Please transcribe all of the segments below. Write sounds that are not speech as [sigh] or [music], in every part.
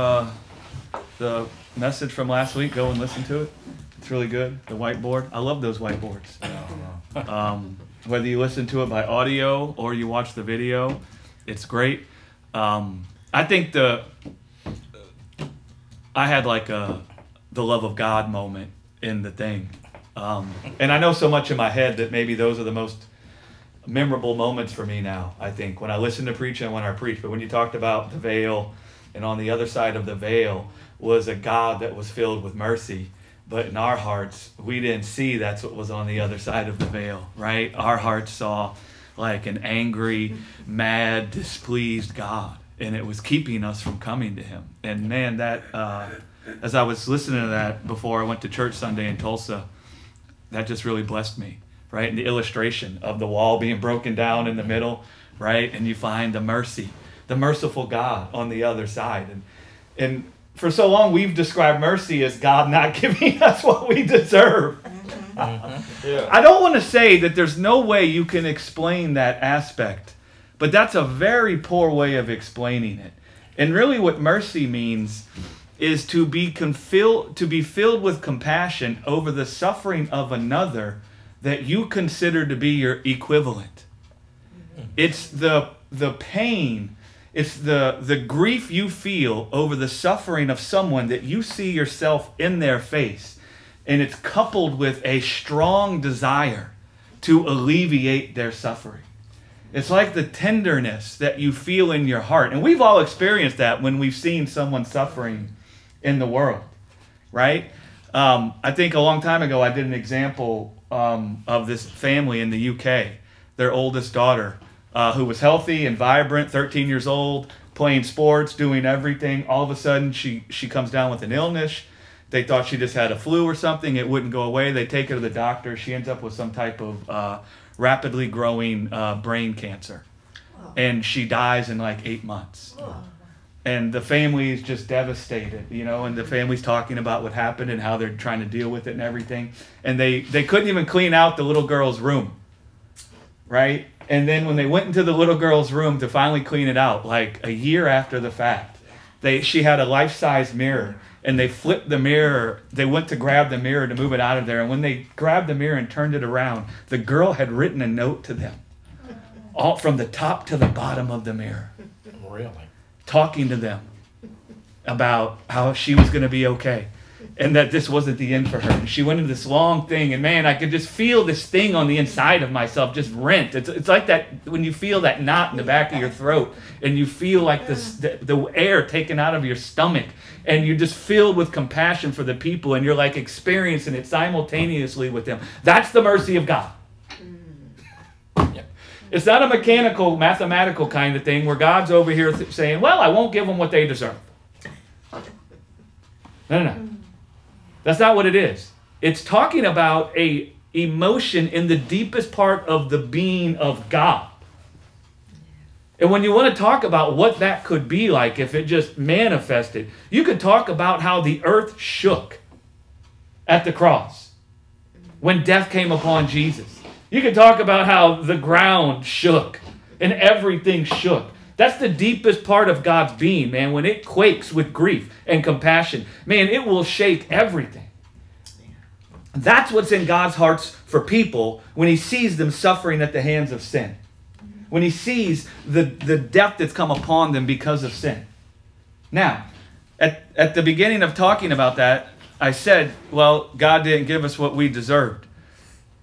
Uh, the message from last week, go and listen to it. It's really good. The whiteboard. I love those whiteboards. Um, whether you listen to it by audio or you watch the video, it's great. Um, I think the I had like a the love of God moment in the thing, um, and I know so much in my head that maybe those are the most memorable moments for me now. I think when I listen to preach and when I preach. But when you talked about the veil, and on the other side of the veil was a God that was filled with mercy. But in our hearts, we didn't see that's what was on the other side of the veil, right? Our hearts saw like an angry, mad, displeased God, and it was keeping us from coming to Him. And man, that uh, as I was listening to that before I went to church Sunday in Tulsa, that just really blessed me, right? And the illustration of the wall being broken down in the middle, right? And you find the mercy, the merciful God on the other side, and and for so long we've described mercy as God not [laughs] giving us what we deserve. Mm-hmm. Yeah. I don't want to say that there's no way you can explain that aspect, but that's a very poor way of explaining it. And really, what mercy means is to be confil- to be filled with compassion over the suffering of another that you consider to be your equivalent. Mm-hmm. It's the the pain, it's the the grief you feel over the suffering of someone that you see yourself in their face and it's coupled with a strong desire to alleviate their suffering. It's like the tenderness that you feel in your heart. And we've all experienced that when we've seen someone suffering in the world, right? Um, I think a long time ago I did an example um, of this family in the UK. Their oldest daughter, uh, who was healthy and vibrant, 13 years old, playing sports, doing everything. All of a sudden, she she comes down with an illness. They thought she just had a flu or something. It wouldn't go away. They take her to the doctor. She ends up with some type of uh, rapidly growing uh, brain cancer, and she dies in like eight months and the family is just devastated you know and the family's talking about what happened and how they're trying to deal with it and everything and they they couldn't even clean out the little girl's room right and then when they went into the little girl's room to finally clean it out like a year after the fact they she had a life-size mirror and they flipped the mirror they went to grab the mirror to move it out of there and when they grabbed the mirror and turned it around the girl had written a note to them. All from the top to the bottom of the mirror. Really? talking to them about how she was going to be okay and that this wasn't the end for her. And she went into this long thing, and man, I could just feel this thing on the inside of myself just rent. It's, it's like that when you feel that knot in the back of your throat, and you feel like this, the, the air taken out of your stomach, and you're just filled with compassion for the people, and you're like experiencing it simultaneously with them. That's the mercy of God. Mm. It's not a mechanical, mathematical kind of thing where God's over here th- saying, Well, I won't give them what they deserve. No, no, no. Mm. That's not what it is. It's talking about a emotion in the deepest part of the being of God. And when you want to talk about what that could be like if it just manifested, you could talk about how the earth shook at the cross when death came upon Jesus. You could talk about how the ground shook and everything shook. That's the deepest part of God's being, man. When it quakes with grief and compassion, man, it will shake everything. That's what's in God's hearts for people when He sees them suffering at the hands of sin. When He sees the, the death that's come upon them because of sin. Now, at, at the beginning of talking about that, I said, well, God didn't give us what we deserved.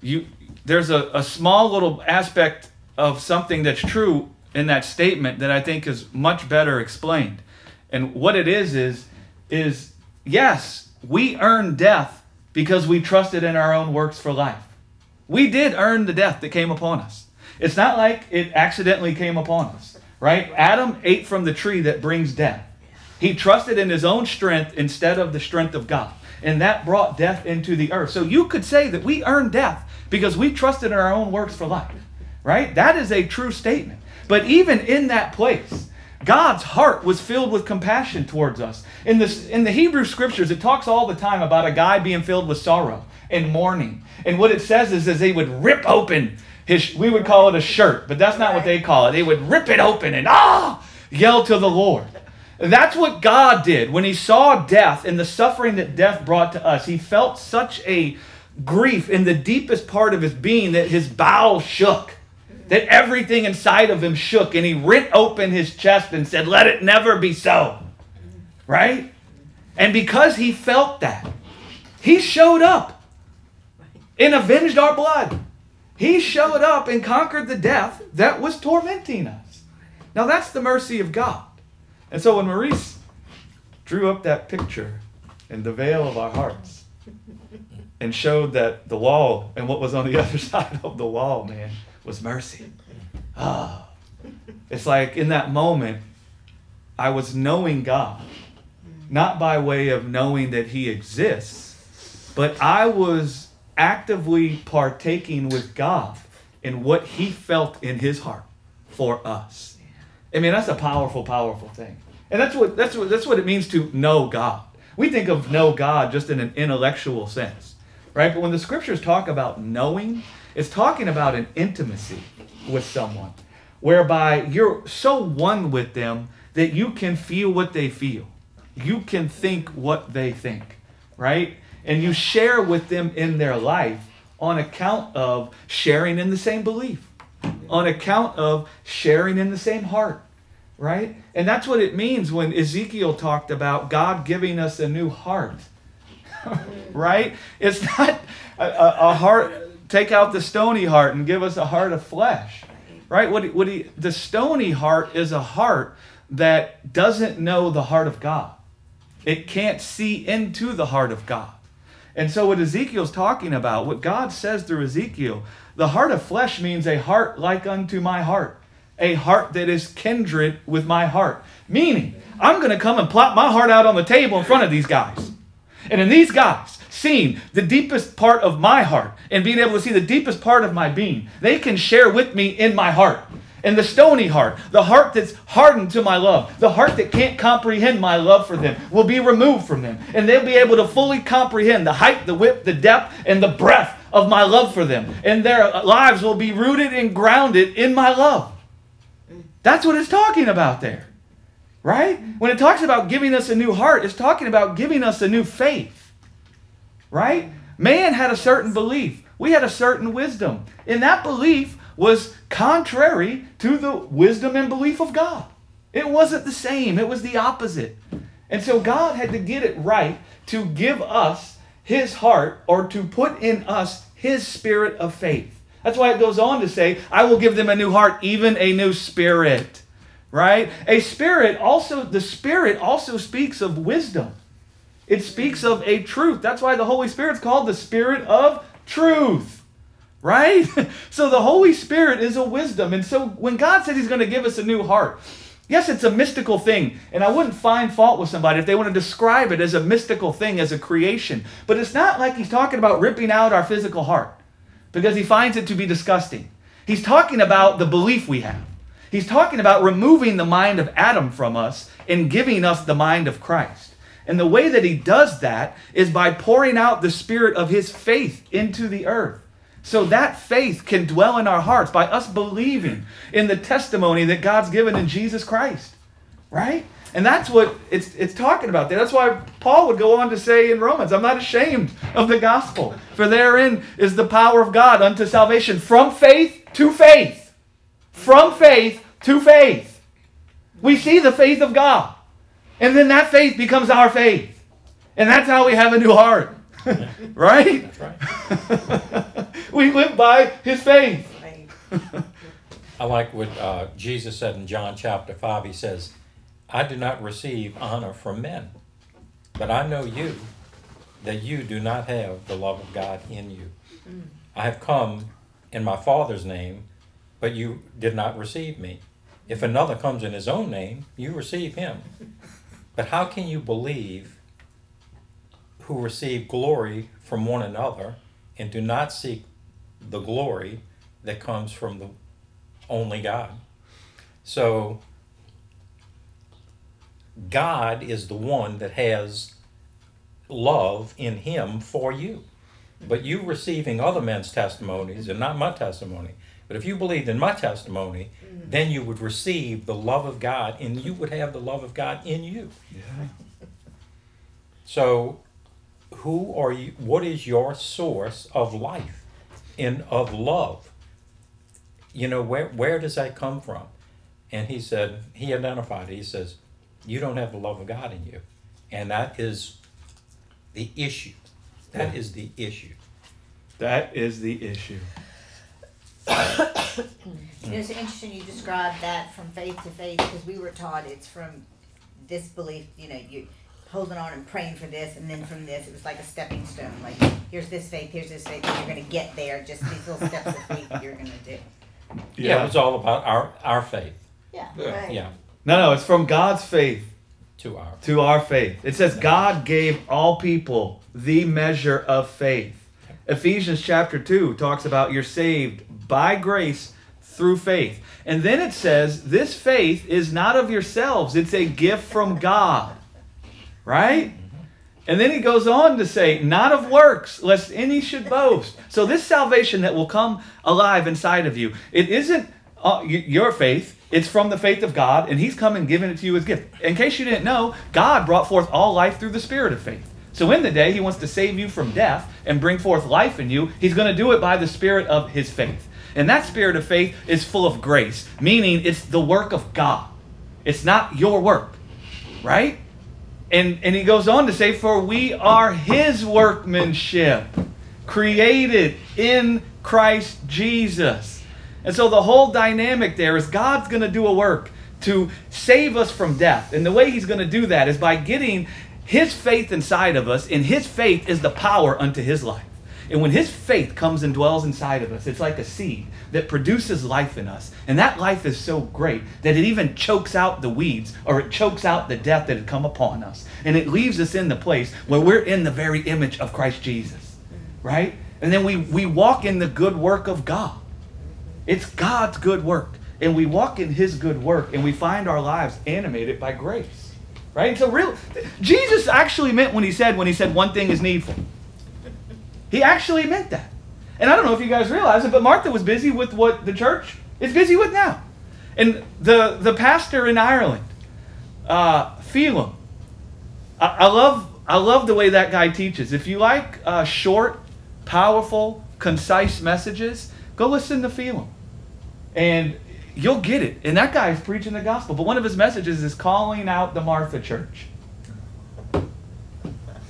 You, there's a, a small little aspect of something that's true in that statement that I think is much better explained. And what it is is is yes, we earn death because we trusted in our own works for life. We did earn the death that came upon us. It's not like it accidentally came upon us, right? Adam ate from the tree that brings death. He trusted in his own strength instead of the strength of God. And that brought death into the earth. So you could say that we earned death because we trusted in our own works for life, right? That is a true statement. But even in that place, God's heart was filled with compassion towards us. In, this, in the Hebrew scriptures, it talks all the time about a guy being filled with sorrow and mourning. And what it says is, is they would rip open his, we would call it a shirt, but that's not what they call it. They would rip it open and ah, yell to the Lord. That's what God did when he saw death and the suffering that death brought to us. He felt such a grief in the deepest part of his being that his bowels shook, that everything inside of him shook, and he rent open his chest and said, Let it never be so. Right? And because he felt that, he showed up and avenged our blood. He showed up and conquered the death that was tormenting us. Now that's the mercy of God. And so when Maurice drew up that picture in the veil of our hearts and showed that the wall and what was on the [laughs] other side of the wall, man, was mercy. Oh. It's like in that moment, I was knowing God, not by way of knowing that He exists, but I was actively partaking with God in what He felt in His heart for us. I mean, that's a powerful, powerful thing. And that's what that's what that's what it means to know God. We think of know God just in an intellectual sense, right? But when the scriptures talk about knowing, it's talking about an intimacy with someone whereby you're so one with them that you can feel what they feel. You can think what they think, right? And you share with them in their life on account of sharing in the same belief, on account of sharing in the same heart, right? And that's what it means when Ezekiel talked about God giving us a new heart, [laughs] right? It's not a, a, a, heart, take out the stony heart and give us a heart of flesh, right? What, what he, the stony heart is a heart that doesn't know the heart of God, it can't see into the heart of God. And so, what Ezekiel's talking about, what God says through Ezekiel, the heart of flesh means a heart like unto my heart a heart that is kindred with my heart. Meaning, I'm going to come and plop my heart out on the table in front of these guys. And in these guys, seeing the deepest part of my heart and being able to see the deepest part of my being, they can share with me in my heart. And the stony heart, the heart that's hardened to my love, the heart that can't comprehend my love for them, will be removed from them. And they'll be able to fully comprehend the height, the width, the depth, and the breadth of my love for them. And their lives will be rooted and grounded in my love. That's what it's talking about there. Right? When it talks about giving us a new heart, it's talking about giving us a new faith. Right? Man had a certain belief. We had a certain wisdom. And that belief was contrary to the wisdom and belief of God. It wasn't the same, it was the opposite. And so God had to get it right to give us his heart or to put in us his spirit of faith. That's why it goes on to say, I will give them a new heart, even a new spirit. Right? A spirit also, the spirit also speaks of wisdom. It speaks of a truth. That's why the Holy Spirit's called the spirit of truth. Right? [laughs] so the Holy Spirit is a wisdom. And so when God says He's going to give us a new heart, Yes, it's a mystical thing, and I wouldn't find fault with somebody if they want to describe it as a mystical thing, as a creation. But it's not like he's talking about ripping out our physical heart because he finds it to be disgusting. He's talking about the belief we have. He's talking about removing the mind of Adam from us and giving us the mind of Christ. And the way that he does that is by pouring out the spirit of his faith into the earth. So that faith can dwell in our hearts by us believing in the testimony that God's given in Jesus Christ. Right? And that's what it's, it's talking about there. That's why Paul would go on to say in Romans, I'm not ashamed of the gospel, for therein is the power of God unto salvation from faith to faith. From faith to faith. We see the faith of God. And then that faith becomes our faith. And that's how we have a new heart. [laughs] right? That's right. [laughs] we live by his faith. I like what uh, Jesus said in John chapter 5. He says, I do not receive honor from men, but I know you, that you do not have the love of God in you. Mm. I have come in my Father's name, but you did not receive me. If another comes in his own name, you receive him. But how can you believe who receive glory from one another and do not seek the glory that comes from the only God? So God is the one that has love in him for you. But you receiving other men's testimonies and not my testimony But if you believed in my testimony, then you would receive the love of God and you would have the love of God in you. Yeah. So, who are you? What is your source of life and of love? You know, where, where does that come from? And he said, he identified it. He says, You don't have the love of God in you. And that is the issue. That is the issue. That is the issue. You [coughs] know, it's interesting you described that from faith to faith because we were taught it's from this belief, you know, you holding on and praying for this, and then from this, it was like a stepping stone. Like, here's this faith, here's this faith, and you're going to get there. Just these little steps of faith you're going to do. Yeah. it was all about our, our faith. Yeah. Yeah. Right. Yeah, No, no, it's from God's faith to our. to our faith. It says God gave all people the measure of faith. Ephesians chapter 2 talks about you're saved by grace through faith. And then it says this faith is not of yourselves, it's a gift from God. Right? And then he goes on to say, not of works, lest any should boast. So this salvation that will come alive inside of you, it isn't uh, your faith. It's from the faith of God, and He's come and given it to you as gift. In case you didn't know, God brought forth all life through the Spirit of faith. So in the day He wants to save you from death and bring forth life in you, He's going to do it by the Spirit of His faith. And that Spirit of faith is full of grace, meaning it's the work of God. It's not your work, right? And, and he goes on to say, For we are his workmanship, created in Christ Jesus. And so the whole dynamic there is God's going to do a work to save us from death. And the way he's going to do that is by getting his faith inside of us, and his faith is the power unto his life. And when his faith comes and dwells inside of us, it's like a seed that produces life in us. And that life is so great that it even chokes out the weeds or it chokes out the death that had come upon us. And it leaves us in the place where we're in the very image of Christ Jesus. Right? And then we, we walk in the good work of God. It's God's good work. And we walk in his good work and we find our lives animated by grace. Right? So real Jesus actually meant when he said when he said one thing is needful. He actually meant that. And I don't know if you guys realize it, but Martha was busy with what the church is busy with now. And the, the pastor in Ireland, uh, Phelan, I, I, love, I love the way that guy teaches. If you like uh, short, powerful, concise messages, go listen to Phelan. And you'll get it. And that guy is preaching the gospel. But one of his messages is calling out the Martha church.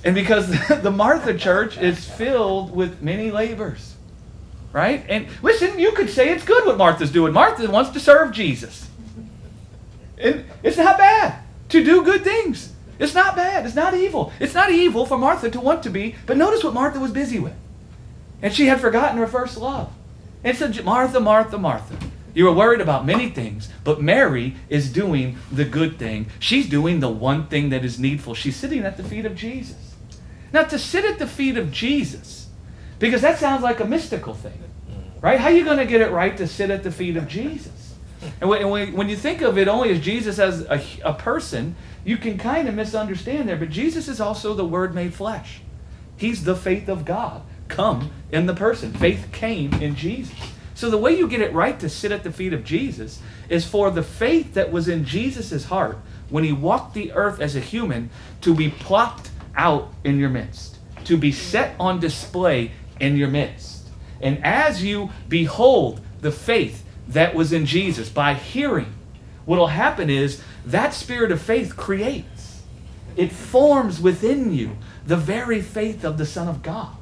And because [laughs] the Martha church is filled with many labors. Right? And listen, you could say it's good what Martha's doing. Martha wants to serve Jesus. And it's not bad to do good things. It's not bad. It's not evil. It's not evil for Martha to want to be. But notice what Martha was busy with. And she had forgotten her first love. And said, Martha, Martha, Martha. You were worried about many things, but Mary is doing the good thing. She's doing the one thing that is needful. She's sitting at the feet of Jesus. Now, to sit at the feet of Jesus, because that sounds like a mystical thing, right? How are you going to get it right to sit at the feet of Jesus? And when, when, when you think of it only as Jesus as a, a person, you can kind of misunderstand there, but Jesus is also the Word made flesh. He's the faith of God come in the person. Faith came in Jesus. So the way you get it right to sit at the feet of Jesus is for the faith that was in Jesus' heart when he walked the earth as a human to be plopped out in your midst, to be set on display in your midst. And as you behold the faith that was in Jesus by hearing, what will happen is that spirit of faith creates, it forms within you the very faith of the Son of God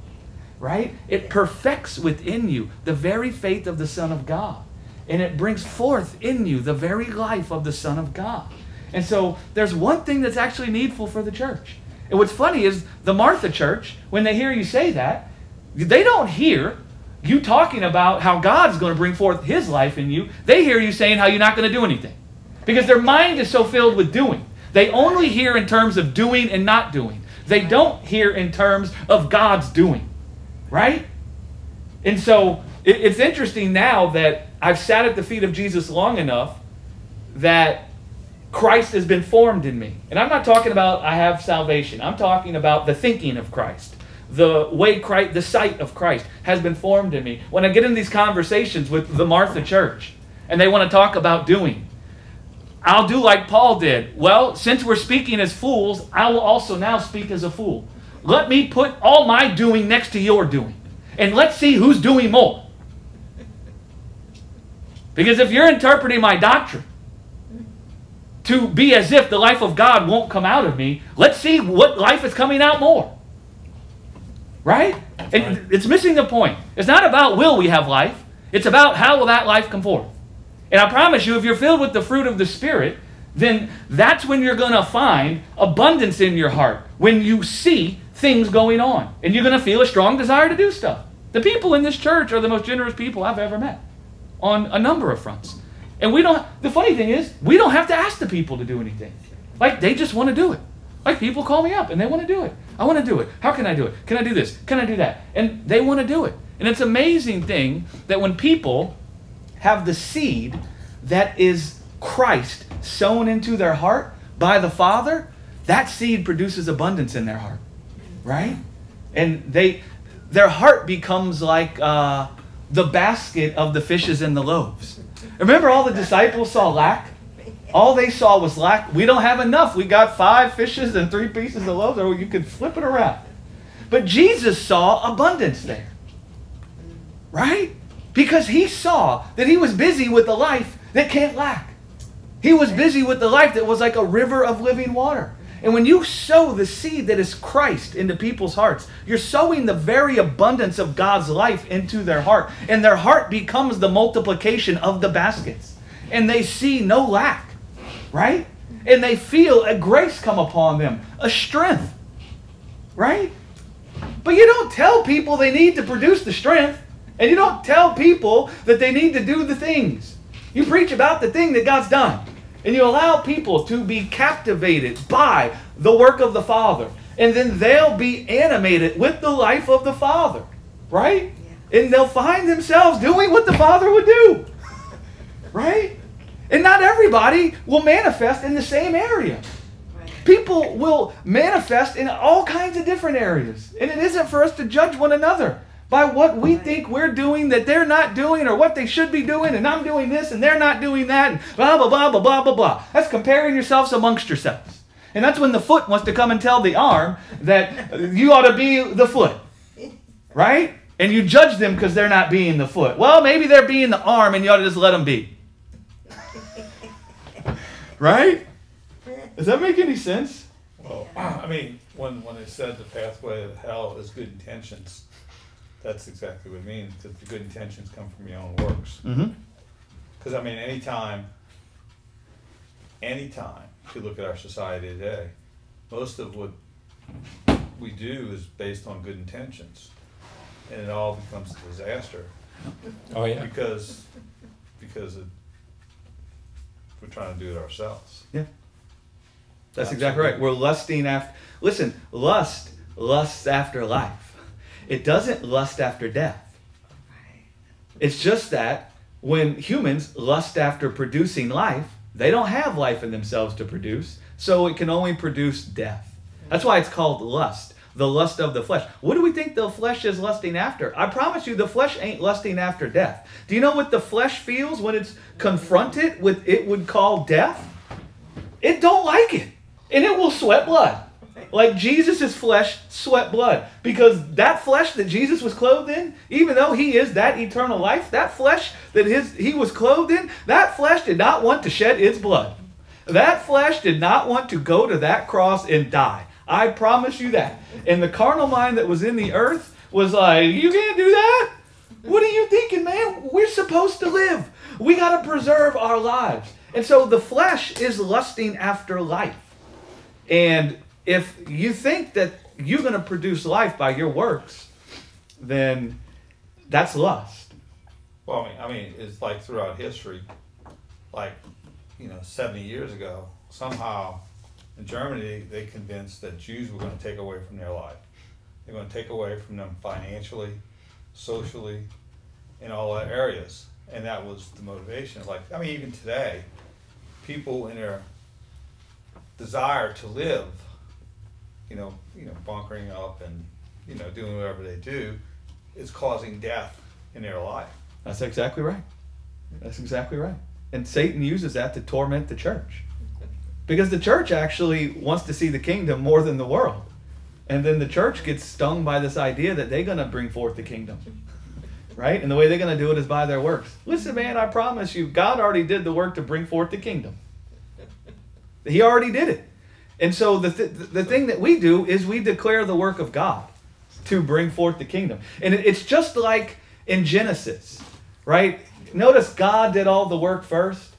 right? It perfects within you the very faith of the Son of God. And it brings forth in you the very life of the Son of God. And so there's one thing that's actually needful for the church. And what's funny is the Martha church, when they hear you say that, they don't hear you talking about how God's going to bring forth his life in you. They hear you saying how you're not going to do anything. Because their mind is so filled with doing. They only hear in terms of doing and not doing. They don't hear in terms of God's doing right? And so it, it's interesting now that I've sat at the feet of Jesus long enough that Christ has been formed in me. And I'm not talking about I have salvation, I'm talking about the thinking of Christ, the way Christ, the sight of Christ has been formed in me. When I get in these conversations with the Martha Church and they want to talk about doing, I'll do like Paul did. Well, since we're speaking as fools, I will also now speak as a fool. Let me put all my doing next to your doing. And let's see who's doing more. Because if you're interpreting my doctrine to be as if the life of God won't come out of me, let's see what life is coming out more. Right? And it's missing the point. It's not about will we have life, it's about how will that life come forth. And I promise you, if you're filled with the fruit of the Spirit, then that's when you're going to find abundance in your heart. When you see things going on. And you're going to feel a strong desire to do stuff. The people in this church are the most generous people I've ever met on a number of fronts. And we don't, the funny thing is, we don't have to ask the people to do anything. Like, they just want to do it. Like, people call me up and they want to do it. I want to do it. How can I do it? Can I do this? Can I do that? And they want to do it. And it's an amazing thing that when people have the seed that is Christ sown into their heart by the Father, that seed produces abundance in their heart. Right? And they their heart becomes like uh, the basket of the fishes and the loaves. Remember all the disciples saw lack? All they saw was lack. We don't have enough. We got five fishes and three pieces of loaves, or you could flip it around. But Jesus saw abundance there. Right? Because he saw that he was busy with the life that can't lack. He was busy with the life that was like a river of living water. And when you sow the seed that is Christ into people's hearts, you're sowing the very abundance of God's life into their heart. And their heart becomes the multiplication of the baskets. And they see no lack, right? And they feel a grace come upon them, a strength, right? But you don't tell people they need to produce the strength. And you don't tell people that they need to do the things. You preach about the thing that God's done. And you allow people to be captivated by the work of the Father. And then they'll be animated with the life of the Father. Right? Yeah. And they'll find themselves doing what the Father would do. [laughs] right? And not everybody will manifest in the same area. People will manifest in all kinds of different areas. And it isn't for us to judge one another by what we think we're doing that they're not doing or what they should be doing and I'm doing this and they're not doing that and blah blah blah blah blah blah blah. That's comparing yourselves amongst yourselves. And that's when the foot wants to come and tell the arm that you ought to be the foot. Right? And you judge them because they're not being the foot. Well, maybe they're being the arm and you ought to just let them be. [laughs] right? Does that make any sense? Well, [clears throat] I mean, when, when it said the pathway of hell is good intentions, that's exactly what it means, because the good intentions come from your own works. Mm-hmm. Because, I mean, anytime, anytime if you look at our society today, most of what we do is based on good intentions. And it all becomes a disaster Oh, yeah. because, because it, we're trying to do it ourselves. Yeah. That's exactly right. We're lusting after. Listen, lust lusts after life. It doesn't lust after death. It's just that when humans lust after producing life, they don't have life in themselves to produce, so it can only produce death. That's why it's called lust, the lust of the flesh. What do we think the flesh is lusting after? I promise you, the flesh ain't lusting after death. Do you know what the flesh feels when it's confronted with it would call death? It don't like it, and it will sweat blood. Like Jesus' flesh sweat blood. Because that flesh that Jesus was clothed in, even though he is that eternal life, that flesh that his he was clothed in, that flesh did not want to shed its blood. That flesh did not want to go to that cross and die. I promise you that. And the carnal mind that was in the earth was like, You can't do that? What are you thinking, man? We're supposed to live. We got to preserve our lives. And so the flesh is lusting after life. And if you think that you're going to produce life by your works, then that's lust. Well, I mean, I mean, it's like throughout history, like, you know, 70 years ago, somehow in Germany, they convinced that Jews were going to take away from their life. They're going to take away from them financially, socially, in all areas. And that was the motivation. Like, I mean, even today, people in their desire to live, you know, you know, bunkering up and you know, doing whatever they do, is causing death in their life. That's exactly right. That's exactly right. And Satan uses that to torment the church. Because the church actually wants to see the kingdom more than the world. And then the church gets stung by this idea that they're going to bring forth the kingdom. Right? And the way they're going to do it is by their works. Listen, man, I promise you, God already did the work to bring forth the kingdom. He already did it. And so the, th- the thing that we do is we declare the work of God to bring forth the kingdom. And it's just like in Genesis, right? Notice God did all the work first,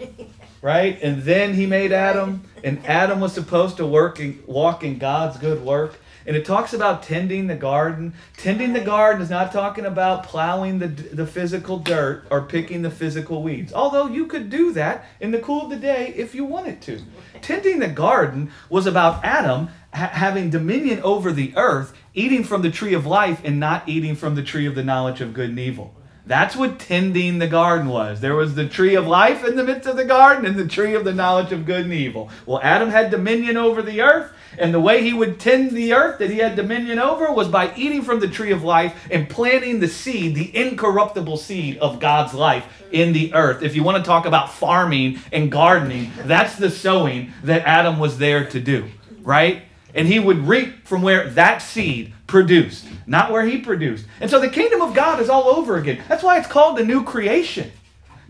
[laughs] right? And then he made Adam, and Adam was supposed to work and walk in God's good work. And it talks about tending the garden. Tending the garden is not talking about plowing the, the physical dirt or picking the physical weeds. Although you could do that in the cool of the day if you wanted to. Tending the garden was about Adam ha- having dominion over the earth, eating from the tree of life and not eating from the tree of the knowledge of good and evil. That's what tending the garden was. There was the tree of life in the midst of the garden and the tree of the knowledge of good and evil. Well, Adam had dominion over the earth, and the way he would tend the earth that he had dominion over was by eating from the tree of life and planting the seed, the incorruptible seed of God's life in the earth. If you want to talk about farming and gardening, that's the sowing that Adam was there to do, right? And he would reap from where that seed produced, not where he produced. And so the kingdom of God is all over again. That's why it's called the new creation.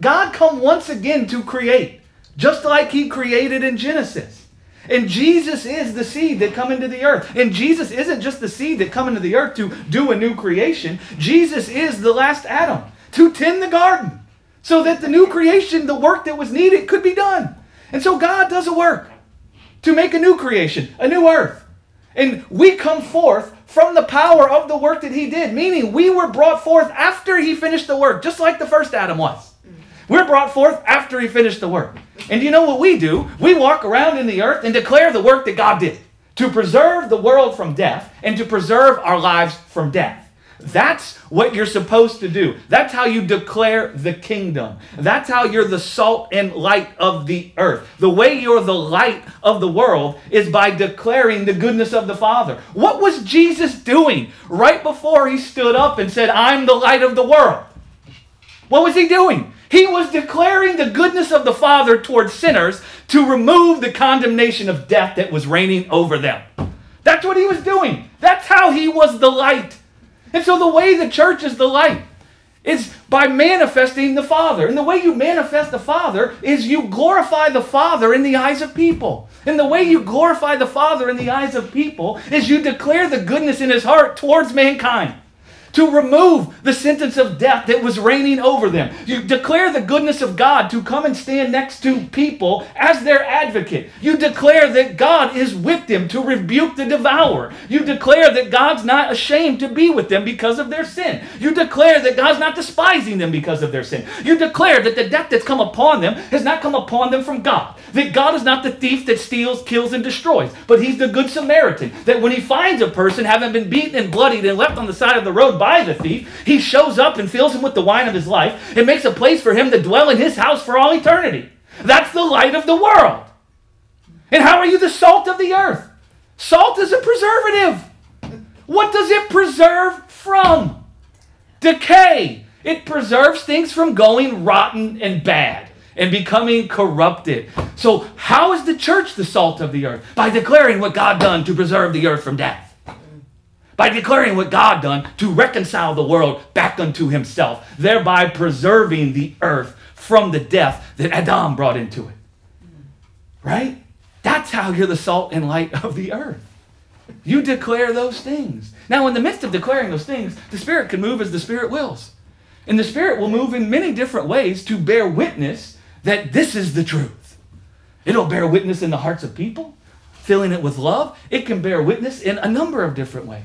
God come once again to create, just like he created in Genesis. And Jesus is the seed that come into the earth. And Jesus isn't just the seed that come into the earth to do a new creation. Jesus is the last Adam to tend the garden so that the new creation, the work that was needed, could be done. And so God does a work to make a new creation, a new earth. And we come forth from the power of the work that he did, meaning we were brought forth after he finished the work, just like the first Adam was. We're brought forth after he finished the work. And do you know what we do? We walk around in the earth and declare the work that God did to preserve the world from death and to preserve our lives from death. That's what you're supposed to do. That's how you declare the kingdom. That's how you're the salt and light of the earth. The way you're the light of the world is by declaring the goodness of the Father. What was Jesus doing right before he stood up and said, I'm the light of the world? What was he doing? He was declaring the goodness of the Father towards sinners to remove the condemnation of death that was reigning over them. That's what he was doing. That's how he was the light. And so the way the church is the light is by manifesting the Father. And the way you manifest the Father is you glorify the Father in the eyes of people. And the way you glorify the Father in the eyes of people is you declare the goodness in his heart towards mankind. To remove the sentence of death that was reigning over them. You declare the goodness of God to come and stand next to people as their advocate. You declare that God is with them to rebuke the devourer. You declare that God's not ashamed to be with them because of their sin. You declare that God's not despising them because of their sin. You declare that the death that's come upon them has not come upon them from God. That God is not the thief that steals, kills, and destroys, but He's the good Samaritan. That when He finds a person having been beaten and bloodied and left on the side of the road by the thief, He shows up and fills him with the wine of His life and makes a place for him to dwell in His house for all eternity. That's the light of the world. And how are you the salt of the earth? Salt is a preservative. What does it preserve from? Decay. It preserves things from going rotten and bad and becoming corrupted. So, how is the church the salt of the earth? By declaring what God done to preserve the earth from death. By declaring what God done to reconcile the world back unto himself, thereby preserving the earth from the death that Adam brought into it. Right? That's how you're the salt and light of the earth. You declare those things. Now, in the midst of declaring those things, the Spirit can move as the Spirit wills. And the Spirit will move in many different ways to bear witness that this is the truth. It'll bear witness in the hearts of people, filling it with love. It can bear witness in a number of different ways,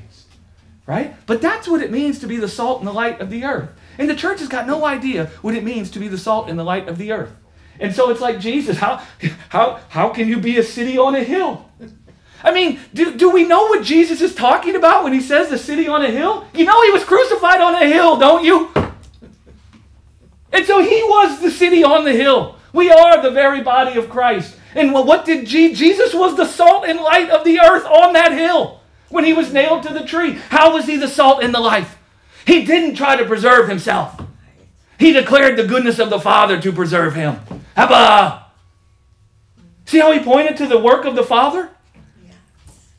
right? But that's what it means to be the salt and the light of the earth. And the church has got no idea what it means to be the salt and the light of the earth. And so it's like Jesus, how, how, how can you be a city on a hill? I mean, do, do we know what Jesus is talking about when he says the city on a hill? You know he was crucified on a hill, don't you? And so he was the city on the hill. We are the very body of Christ. And what did Je- Jesus was the salt and light of the earth on that hill. When he was nailed to the tree. How was he the salt in the life? He didn't try to preserve himself. He declared the goodness of the Father to preserve him. Abba! See how he pointed to the work of the Father?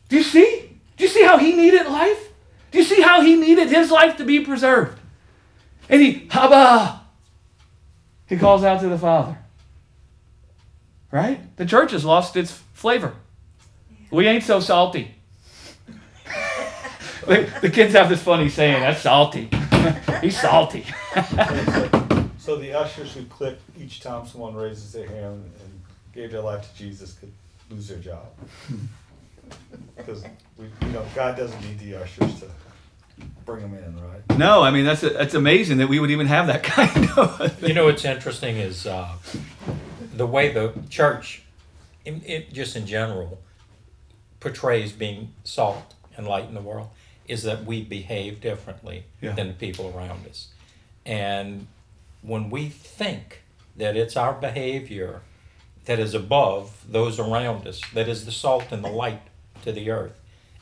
Do you see? Do you see how he needed life? Do you see how he needed his life to be preserved? And he, Abba! He calls out to the Father. Right? The church has lost its flavor. We ain't so salty. The kids have this funny saying, that's salty. [laughs] He's salty. So the ushers who click each time someone raises their hand and gave their life to Jesus could lose their job. [laughs] Because we, you know, God doesn't need the ushers to bring them in, right? No, I mean that's that's amazing that we would even have that [laughs] kind of. You know what's interesting is uh, the way the church, in, it, just in general, portrays being salt and light in the world is that we behave differently Yeah. than the people around us. And when we think that it's our behavior that is above those around us, that is the salt and the light to the earth,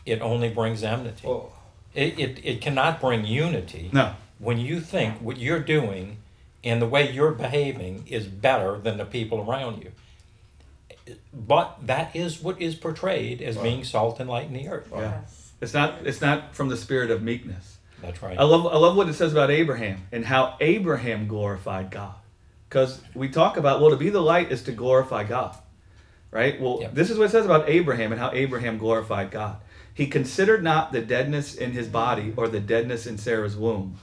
it only brings enmity. Oh, It, it, it cannot bring unity No. when you think what you're doing and the way you're behaving is better than the people around you. But that is what is portrayed as being salt and light in the earth. Yeah. It's not it's not from the spirit of meekness. That's right. I love I love what it says about Abraham and how Abraham glorified God. Because we talk about well to be the light is to glorify God. Right? Well, Yep. this is what it says about Abraham and how Abraham glorified God. He considered not the deadness in his body or the deadness in Sarah's womb.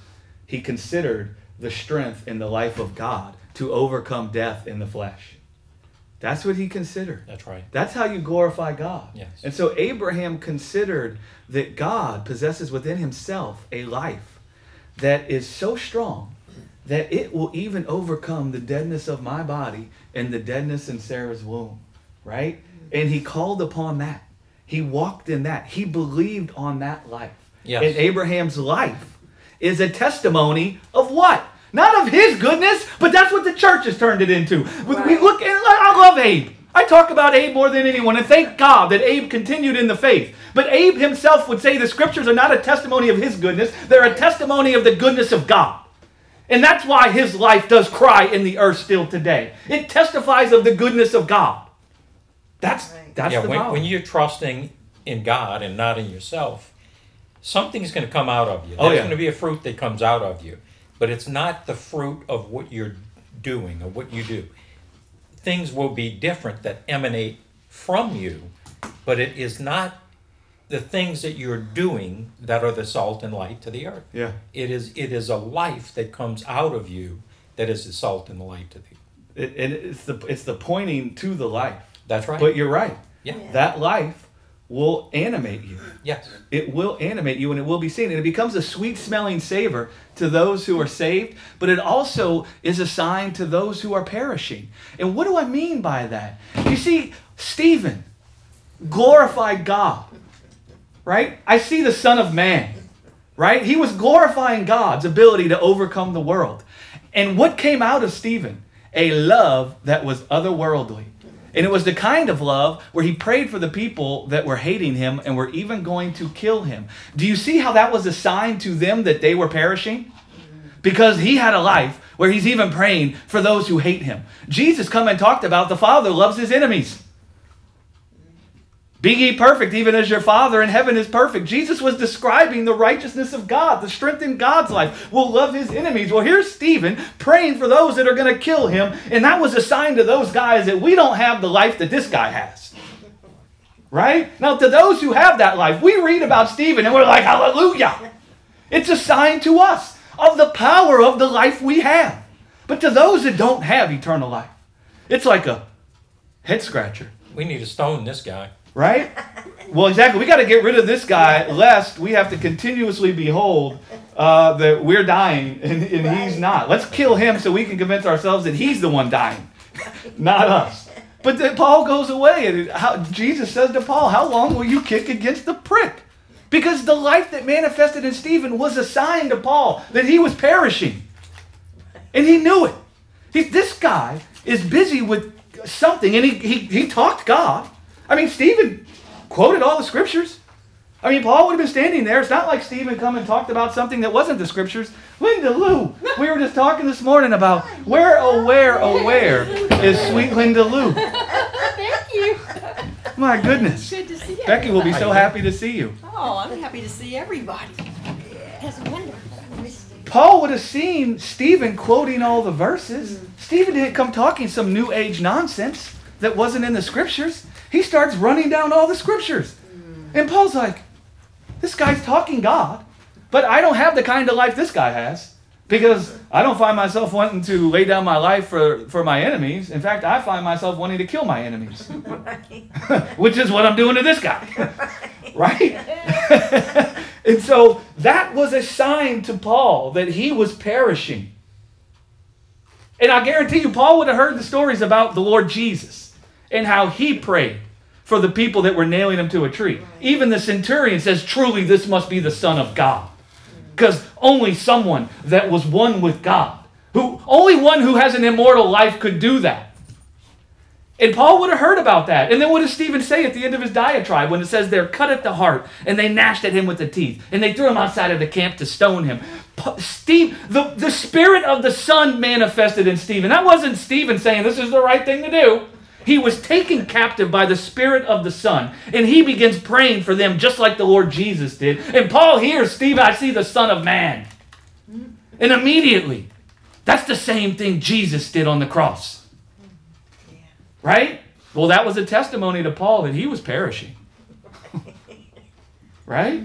He considered the strength in the life of God to overcome death in the flesh. That's what he considered. That's right. That's how you glorify God. Yes. And so Abraham considered that God possesses within himself a life that is so strong that it will even overcome the deadness of my body and the deadness in Sarah's womb, right? Mm-hmm. And he called upon that. He walked in that. He believed on that life. Yes. And Abraham's life is a testimony of what? Not of his goodness, but that's what the church has turned it into. We- We look at, I love Abe. I talk about Abe more than anyone, and thank God that Abe continued in the faith. But Abe himself would say the scriptures are not a testimony of his goodness, they're a testimony of the goodness of God. And that's why his life does cry in the earth still today. It testifies of the goodness of God. That's that's yeah, the when, when you're trusting in God and not in yourself, something's going to come out of you. Oh, There's yeah. going to be a fruit that comes out of you, but it's not the fruit of what you're doing or what you do. Things will be different that emanate from you, but it is not the things that you're doing that are the salt and light to the earth. yeah. It is it is a life that comes out of you that is the salt and the light to the. It, and it's the it's the pointing to the life. That's right. But you're right. yeah. That life will animate you. Yes. It will animate you and it will be seen. And it becomes a sweet smelling savor to those who are saved, but it also is a sign to those who are perishing. And what do I mean by that? You see, Stephen glorified God, right? I see the Son of Man, right? He was glorifying God's ability to overcome the world. And what came out of Stephen? A love that was otherworldly. And it was the kind of love where he prayed for the people that were hating him and were even going to kill him. Do you see how that was a sign to them that they were perishing? Because he had a life where he's even praying for those who hate him. Jesus come and talked about the Father loves his enemies. Be ye perfect, even as your Father in heaven is perfect. Jesus was describing the righteousness of God, the strength in God's life. We'll love his enemies. Well, here's Stephen praying for those that are going to kill him, and that was a sign to those guys that we don't have the life that this guy has. Right? Now, to those who have that life, we read about Stephen and we're like, hallelujah. It's a sign to us of the power of the life we have. But to those that don't have eternal life, it's like a head scratcher We need to stone this guy. Right? Well, exactly. We got to get rid of this guy, lest we have to continuously behold uh, that we're dying and, and he's not. Let's kill him so we can convince ourselves that he's the one dying, not us. But then Paul goes away, and how, Jesus says to Paul, "How long will you kick against the prick?" Because the life that manifested in Stephen was a sign to Paul that he was perishing, and he knew it. He, this guy is busy with something, and he, he, he talked God. I mean, Stephen quoted all the scriptures. I mean, Paul would have been standing there. It's not like Stephen come and talked about something that wasn't the scriptures. Linda Lou, we were just talking this morning about where, oh, where, oh, where is sweet Linda Lou? [laughs] Thank you. My goodness. Good to see you. Becky will be so happy to see you. Oh, I'm happy to see everybody. That's wonderful. Paul would have seen Stephen quoting all the verses. Mm. Stephen didn't come talking some new age nonsense that wasn't in the scriptures. He starts running down all the scriptures. Mm. And Paul's like, this guy's talking God, but I don't have the kind of life this guy has because I don't find myself wanting to lay down my life for, for my enemies. In fact, I find myself wanting to kill my enemies, [laughs] [laughs] which is what I'm doing to this guy. right? [laughs] and so that was a sign to Paul that he was perishing. And I guarantee you, Paul would have heard the stories about the Lord Jesus and how he prayed for the people that were nailing him to a tree. Even the centurion says, Truly, this must be the Son of God. Because only someone that was one with God, who only one who has an immortal life could do that. And Paul would have heard about that. And then what does Stephen say at the end of his diatribe when it says they're cut at the heart and they gnashed at him with the teeth and they threw him outside of the camp to stone him? Steve, the, the spirit of the Son manifested in Stephen. That wasn't Stephen saying this is the right thing to do. He was taken captive by the Spirit of the Son, and he begins praying for them just like the Lord Jesus did. And Paul hears, Steve, I see the Son of Man. And immediately, that's the same thing Jesus did on the cross. Right? Well, that was a testimony to Paul that he was perishing. [laughs] right?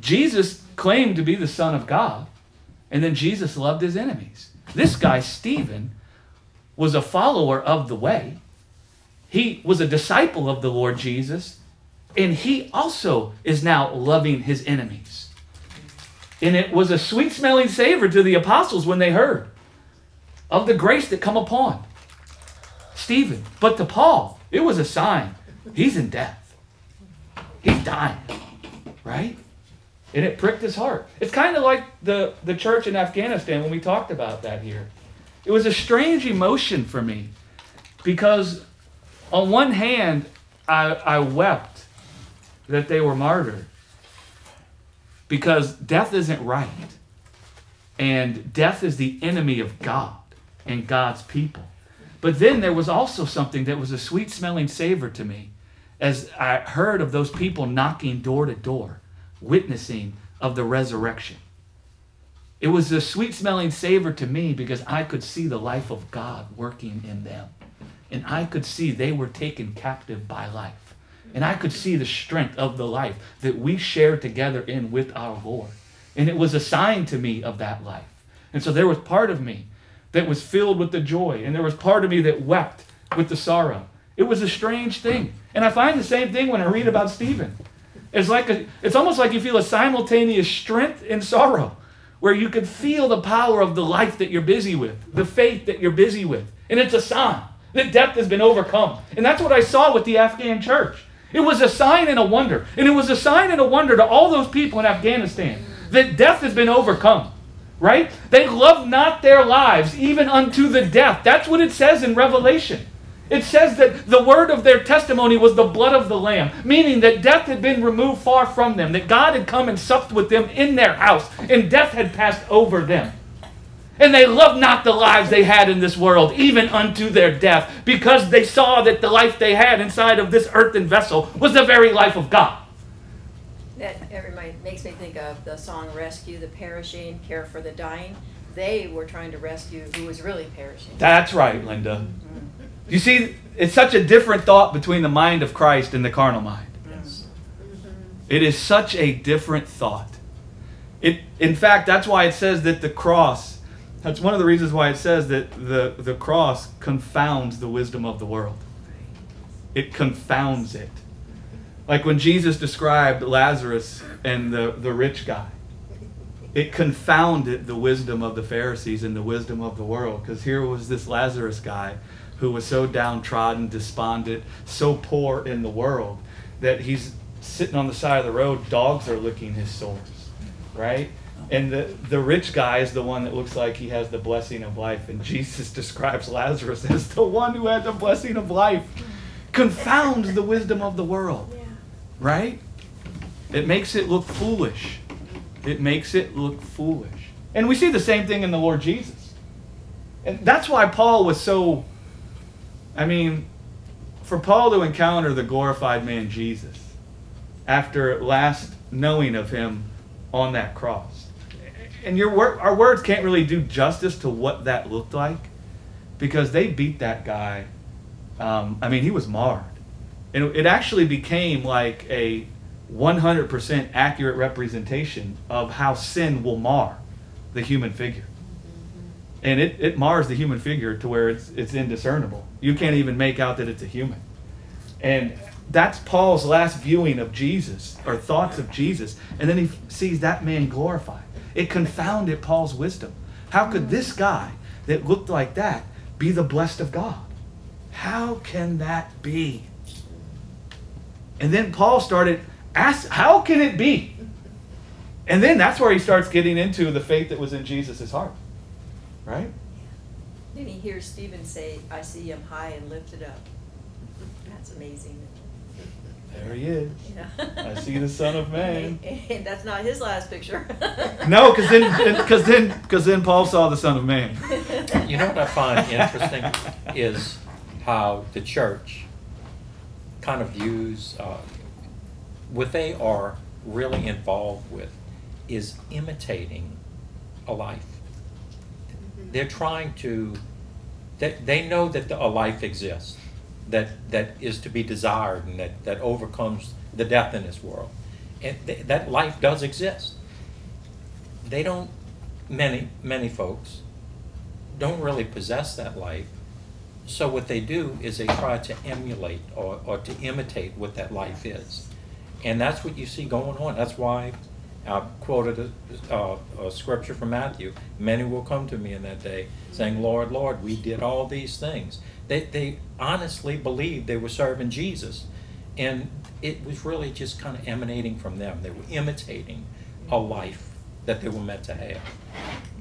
Jesus claimed to be the Son of God, and then Jesus loved his enemies. This guy, Stephen, was a follower of the way. He was a disciple of the Lord Jesus, and he also is now loving his enemies. And it was a sweet smelling savor to the apostles when they heard of the grace that come upon Stephen. But to Paul, it was a sign. He's in death. He's dying. Right? And it pricked his heart. It's kind of like the, the church in Afghanistan when we talked about that here. It was a strange emotion for me because, on one hand, I, I wept that they were martyred because death isn't right. And death is the enemy of God and God's people. But then there was also something that was a sweet smelling savor to me as I heard of those people knocking door to door, witnessing of the resurrection. It was a sweet smelling savor to me because I could see the life of God working in them. And I could see they were taken captive by life. And I could see the strength of the life that we share together in with our Lord. And it was a sign to me of that life. And so there was part of me that was filled with the joy, and there was part of me that wept with the sorrow. It was a strange thing. And I find the same thing when I read about Stephen. It's like a, it's almost like you feel a simultaneous strength and sorrow where you can feel the power of the life that you're busy with, the faith that you're busy with. And it's a sign that death has been overcome. And that's what I saw with the Afghan church. It was a sign and a wonder. And it was a sign and a wonder to all those people in Afghanistan that death has been overcome. Right? They love not their lives even unto the death. That's what it says in Revelation. It says that the word of their testimony was the blood of the Lamb, meaning that death had been removed far from them, that God had come and supped with them in their house, and death had passed over them. And they loved not the lives they had in this world, even unto their death, because they saw that the life they had inside of this earthen vessel was the very life of God. That everybody makes me think of the song Rescue the Perishing, Care for the Dying. They were trying to rescue who was really perishing. That's right, Linda. You see, it's such a different thought between the mind of Christ and the carnal mind. Yes. It is such a different thought. It, in fact, that's why it says that the cross, that's one of the reasons why it says that the, the cross confounds the wisdom of the world. It confounds it. Like when Jesus described Lazarus and the, the rich guy, it confounded the wisdom of the Pharisees and the wisdom of the world. Because here was this Lazarus guy who was so downtrodden, despondent, so poor in the world that he's sitting on the side of the road, dogs are licking his sores, right? And the, the rich guy is the one that looks like he has the blessing of life. And Jesus [laughs] describes Lazarus as the one who had the blessing of life. Confounds the wisdom of the world, right? It makes it look foolish. It makes it look foolish. And we see the same thing in the Lord Jesus. And that's why Paul was so, I mean, for Paul to encounter the glorified man Jesus after last knowing of him on that cross. And your wor- our words can't really do justice to what that looked like because they beat that guy. Um, I mean, he was marred. And it actually became like a 100% accurate representation of how sin will mar the human figure. And it, it mars the human figure to where it's, it's indiscernible. You can't even make out that it's a human. And that's Paul's last viewing of Jesus or thoughts of Jesus. And then he sees that man glorified. It confounded Paul's wisdom. How could this guy that looked like that be the blessed of God? How can that be? And then Paul started ask how can it be? And then that's where he starts getting into the faith that was in Jesus' heart. Right? Then he hears Stephen say, I see him high and lifted up. That's amazing. There he is. Yeah. I see the Son of Man. And that's not his last picture. [laughs] No, because then, because then, because then Paul saw the Son of Man. You know what I find interesting is how the church kind of views uh, what they are really involved with is imitating a life. They're trying to, they, they know that a life exists that, that is to be desired and that, that overcomes the death in this world. And th- that life does exist. They don't, many, many folks don't really possess that life. So what they do is they try to emulate or, or to imitate what that life is. And that's what you see going on. That's why I quoted a, a, a scripture from Matthew. Many will come to me in that day saying, Lord, Lord, we did all these things. They, they honestly believed they were serving Jesus. And it was really just kind of emanating from them. They were imitating a life that they were meant to have.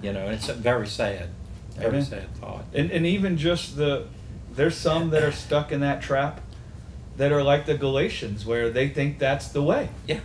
You know, and it's a very sad, very Amen. sad thought. And, and even just the, there's some that are stuck in that trap that are like the Galatians where they think that's the way. Yeah,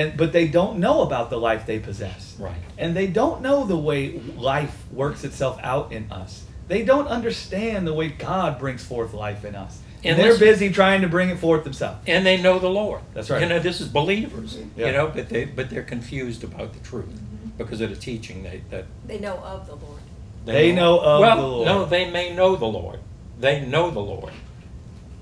And, but they don't know about the life they possess. right. And they don't know the way life works itself out in us. They don't understand the way God brings forth life in us. And And they're busy trying to bring it forth themselves. And they know the Lord. That's right. You know, this is believers. Yeah. You know, but they but they're confused about the truth because of the teaching they that They know of the Lord. They know of well, the Lord. no, they may know the Lord. They know the Lord.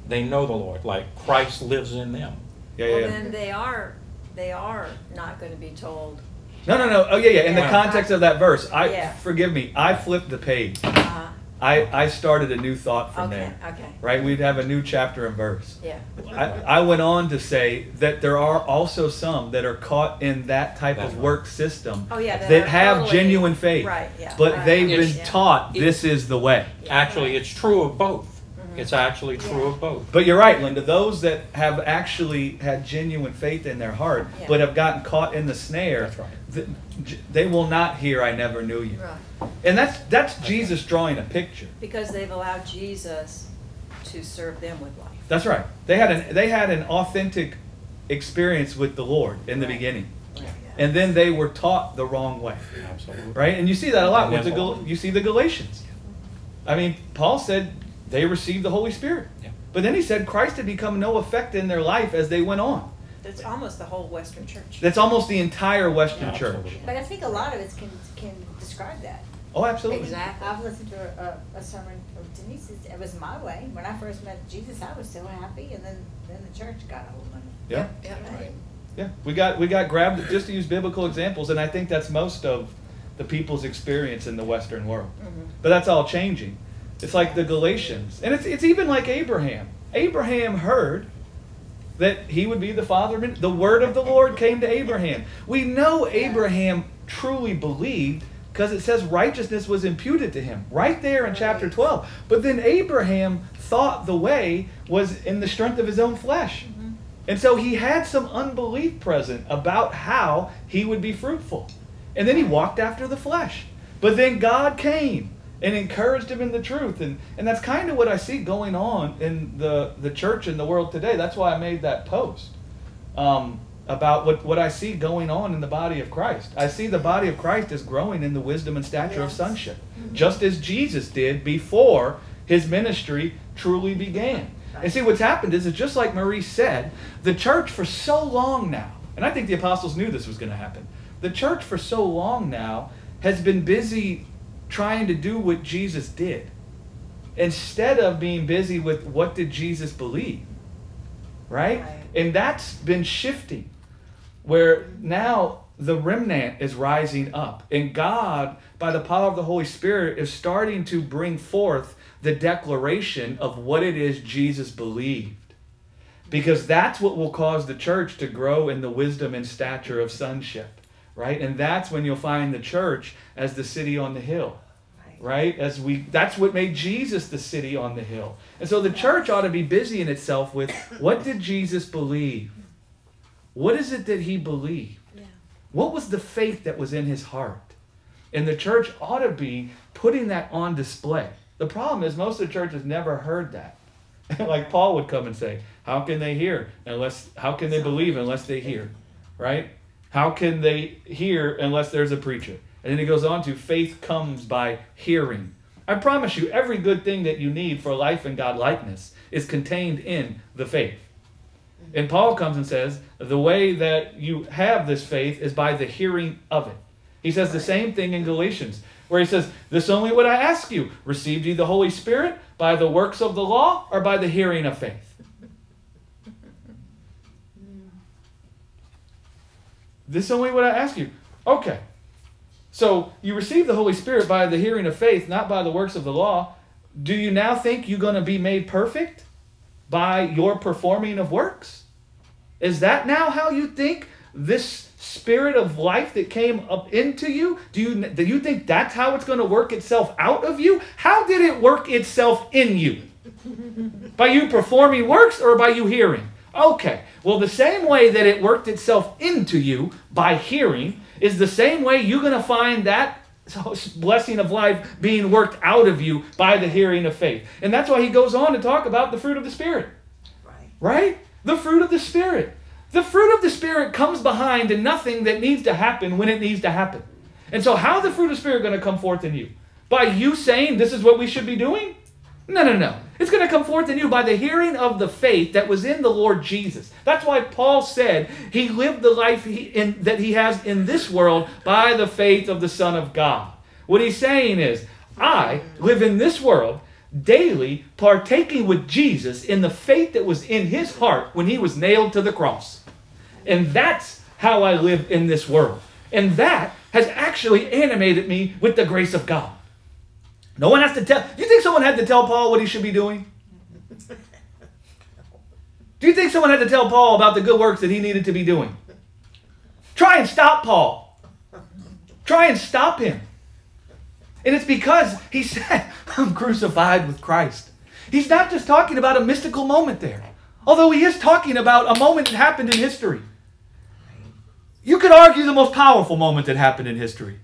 They know the Lord, like Christ lives in them. Yeah, Well, yeah, yeah. then they are, they are not gonna be told, No, no, no. Oh, yeah, yeah. In the Yeah. context of that verse, I Yeah. forgive me. I flipped the page. uh, I, I started a new thought from okay, there. okay, Right? We'd have a new chapter and verse. yeah. I, I went on to say that there are also some that are caught in that type That's of right. work system Oh, yeah, that that are have totally- genuine faith. right, yeah. But Right. they've It's- been taught it- this is the way. Actually, it's true of both. It's actually true Yeah. of both. But you're right, Linda. Those that have actually had genuine faith in their heart, Yeah. but have gotten caught in the snare, That's right. th- j- they will not hear, "I never knew you." Right, And that's that's Jesus drawing a picture. because they've allowed Jesus to serve them with life. That's right. They had an they had an authentic experience with the Lord in the Right. beginning, Right. and then they were taught the wrong way. Absolutely. Right? And you see that a lot with the Gal- you see the Galatians. I mean, Paul said they received the Holy Spirit. Yeah. But then he said Christ had become no effect in their life as they went on. That's almost the whole Western church. That's almost the entire Western Yeah, church. But I think a lot of it can, can describe that. Oh, absolutely. Exactly. I've listened to a, a sermon of Denise's, it was my way. When I first met Jesus, I was so happy, and then, then the church got a hold of me. Yeah. Yeah, Right. Yeah. We got we got grabbed just to use biblical examples, and I think that's most of the people's experience in the Western world. Mhm. But that's all changing. It's like the Galatians. And it's, it's even like Abraham. Abraham heard that he would be the father of. The word of the Lord came to Abraham. We know Abraham truly believed because it says righteousness was imputed to him right there in chapter 12. But then Abraham thought the way was in the strength of his own flesh. Mm-hmm. And so he had some unbelief present about how he would be fruitful. And then he walked after the flesh. But then God came and encouraged him in the truth. And, and that's kind of what I see going on in the, the church in the world today. That's why I made that post. Um, about what, what I see going on in the body of Christ. I see the body of Christ is growing in the wisdom and stature of Yes. sonship, just as Jesus did before his ministry truly began. And see, what's happened is, it's just like Marie said, the church for so long now, and I think the apostles knew this was going to happen, the church for so long now has been busy trying to do what Jesus did instead of being busy with what did Jesus believe. Right? Right. And that's been shifting where now the remnant is rising up and God by the power of the Holy Spirit is starting to bring forth the declaration of what it is Jesus believed. Because that's what will cause the church to grow in the wisdom and stature of sonship, right? And that's when you'll find the church as the city on the hill right. as we that's what made jesus the city on the hill. And so the church ought to be busy in itself with what did jesus believe? What is it that he believed? What was the faith that was in his heart? And the church ought to be putting that on display. The problem is most of the church has never heard that. [laughs] Like paul would come and say how can they hear unless how can they believe unless they hear? Right how can they hear unless there's a preacher and then he goes on to faith comes by hearing. I promise you, every good thing that you need for life and likeness is contained in the faith. And Paul comes and says, the way that you have this faith is by the hearing of it. He says the same thing in Galatians, where he says, This only would I ask you received ye the Holy Spirit by the works of the law or by the hearing of faith? This only what I ask you. Okay. So you receive the Holy Spirit by the hearing of faith, not by the works of the law. Do you now think you're going to be made perfect by your performing of works? Is that now how you think this spirit of life that came up into you? Do you do you think that's how it's going to work itself out of you? How did it work itself in you? by you performing works or by you hearing? Okay. Well, the same way that it worked itself into you by hearing is the same way you're going to find that blessing of life being worked out of you by the hearing of faith. And that's why he goes on to talk about the fruit of the Spirit, Right. right? The fruit of the Spirit. The fruit of the Spirit comes behind and nothing that needs to happen when it needs to happen. And so, how the fruit of the Spirit going to come forth in you? By you saying this is what we should be doing? No, no, no. It's going to come forth in you by the hearing of the faith that was in the Lord Jesus. That's why Paul said he lived the life he, in, that he has in this world by the faith of the Son of God. What he's saying is, I live in this world daily partaking with Jesus in the faith that was in his heart when he was nailed to the cross. And that's how I live in this world. And that has actually animated me with the grace of God. No one has to tell. You think someone had to tell Paul what he should be doing? Do you think someone had to tell Paul about the good works that he needed to be doing? Try and stop Paul. Try and stop him. And it's because he [laughs] said, I'm crucified with Christ. He's not just talking about a mystical moment there, although he is talking about a moment that happened in history. You could argue the most powerful moment that happened in history.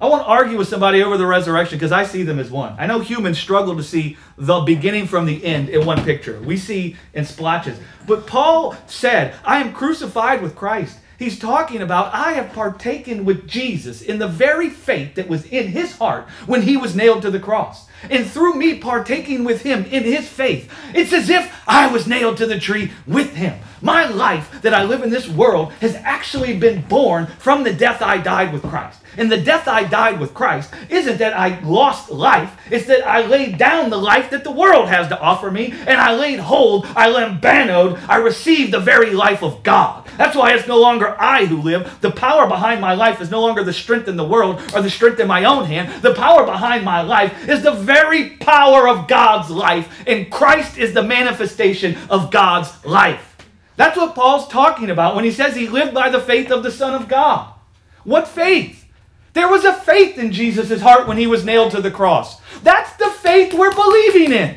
I won't argue with somebody over the resurrection because I see them as one. I know humans struggle to see the beginning from the end in one picture. We see in splotches. But Paul said, I am crucified with Christ. He's talking about, I have partaken with Jesus in the very faith that was in his heart when he was nailed to the cross. And through me partaking with him in his faith, it's as if I was nailed to the tree with him. My life that I live in this world has actually been born from the death I died with Christ. And the death I died with Christ isn't that I lost life, it's that I laid down the life that the world has to offer me, and I laid hold, I lambanoed, I received the very life of God. That's why it's no longer I who live. The power behind my life is no longer the strength in the world or the strength in my own hand. The power behind my life is the very power of God's life, and Christ is the manifestation of God's life. That's what Paul's talking about when he says he lived by the faith of the Son of God. What faith? There was a faith in Jesus' heart when he was nailed to the cross. That's the faith we're believing in.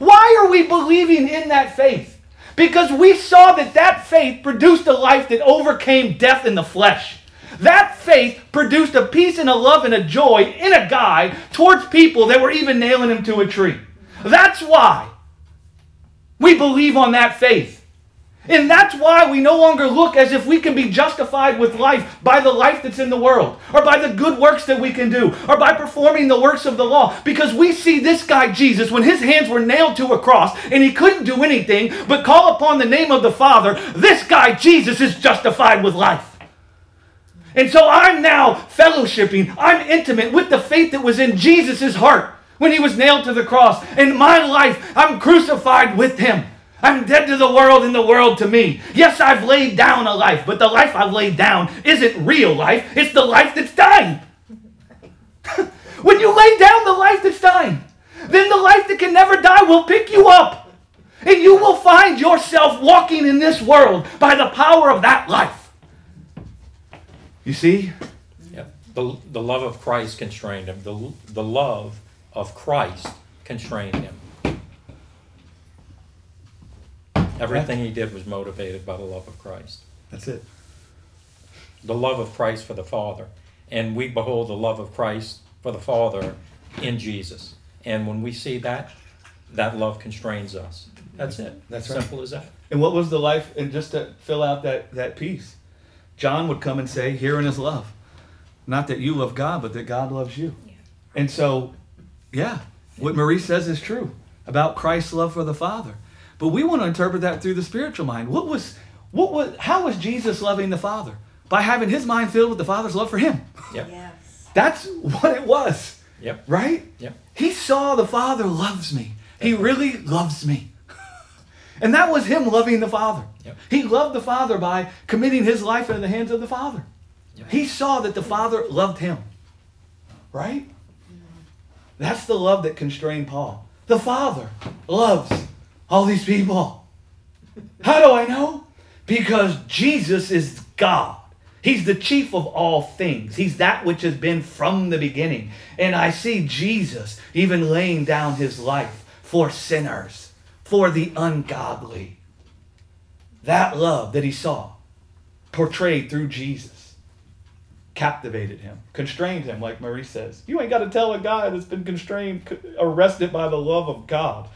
Why are we believing in that faith? Because we saw that that faith produced a life that overcame death in the flesh. That faith produced a peace and a love and a joy in a guy towards people that were even nailing him to a tree. That's why we believe on that faith. And that's why we no longer look as if we can be justified with life by the life that's in the world, or by the good works that we can do, or by performing the works of the law. Because we see this guy, Jesus, when his hands were nailed to a cross and he couldn't do anything but call upon the name of the Father, this guy, Jesus, is justified with life. And so I'm now fellowshipping, I'm intimate with the faith that was in Jesus' heart when he was nailed to the cross. In my life, I'm crucified with him. I'm dead to the world and the world to me. Yes, I've laid down a life, but the life I've laid down isn't real life. It's the life that's dying. [laughs] when you lay down the life that's dying, then the life that can never die will pick you up. And you will find yourself walking in this world by the power of that life. You see? Yep. The, the love of Christ constrained him. The, the love of Christ constrained him. Everything he did was motivated by the love of Christ. That's it. The love of Christ for the Father. And we behold the love of Christ for the Father in Jesus. And when we see that, that love constrains us. That's it. That's right. Simple as that. And what was the life? And just to fill out that, that piece, John would come and say, Herein is love. Not that you love God, but that God loves you. And so, yeah, what Marie says is true about Christ's love for the Father. But we want to interpret that through the spiritual mind. What was, what was, how was Jesus loving the Father? By having his mind filled with the Father's love for him. Yep. Yes. That's what it was, Yep. right? Yep. He saw the Father loves me. He really loves me. [laughs] And that was him loving the Father. Yep. He loved the Father by committing his life into the hands of the Father. Yep. He saw that the Father loved him. Right? Mm-hmm. That's the love that constrained Paul. The Father loves all these people. How do I know? Because Jesus is God. He's the chief of all things. He's that which has been from the beginning. And I see Jesus even laying down his life for sinners, for the ungodly. That love that he saw portrayed through Jesus captivated him, constrained him, like Marie says. You ain't got to tell a guy that's been constrained, arrested by the love of God,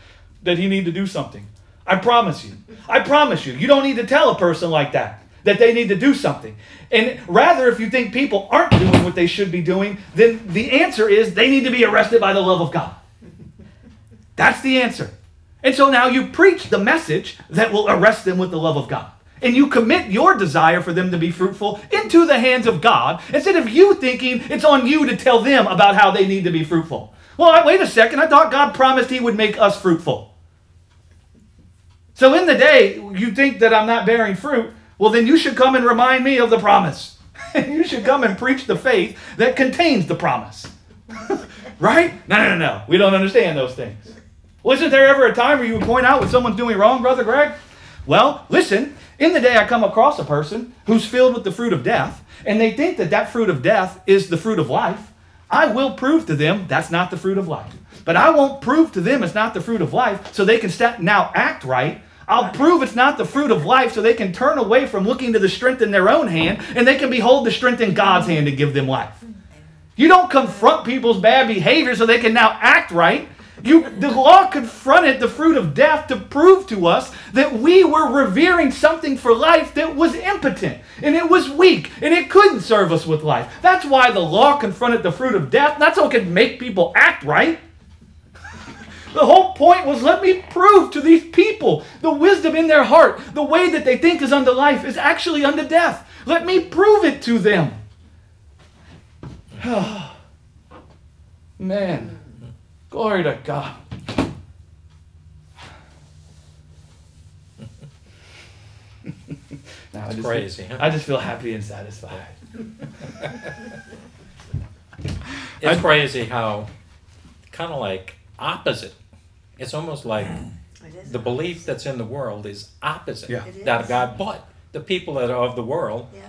that he need to do something. I promise you. I promise you. You don't need to tell a person like that that they need to do something. And rather, if you think people aren't doing what they should be doing, then the answer is they need to be arrested by the love of God. That's the answer. And so now you preach the message that will arrest them with the love of God. And you commit your desire for them to be fruitful into the hands of God instead of you thinking it's on you to tell them about how they need to be fruitful. Well, wait a second. I thought God promised He would make us fruitful. So in the day, you think that I'm not bearing fruit, well, then you should come and remind me of the promise. [laughs] you should come and preach the faith that contains the promise. [laughs] right? No, no, no, no. We don't understand those things. Well, isn't there ever a time where you would point out what someone's doing wrong, Brother Greg? Well, listen, in the day I come across a person who's filled with the fruit of death, and they think that that fruit of death is the fruit of life. I will prove to them that's not the fruit of life. But I won't prove to them it's not the fruit of life so they can sta- now act right. I'll prove it's not the fruit of life so they can turn away from looking to the strength in their own hand and they can behold the strength in God's hand to give them life. You don't confront people's bad behavior so they can now act right. You, the law confronted the fruit of death to prove to us that we were revering something for life that was impotent and it was weak and it couldn't serve us with life. That's why the law confronted the fruit of death, not so it could make people act right. The whole point was let me prove to these people the wisdom in their heart, the way that they think is unto life is actually unto death. Let me prove it to them. [sighs] Man, glory to God. [laughs] Now I It's just crazy, Feel, huh? I just feel happy and satisfied. [laughs] It's crazy how kind of like opposite. It's almost like It is. the belief that's in the world is opposite Yeah. It that is. of God. But the people that are of the world Yeah.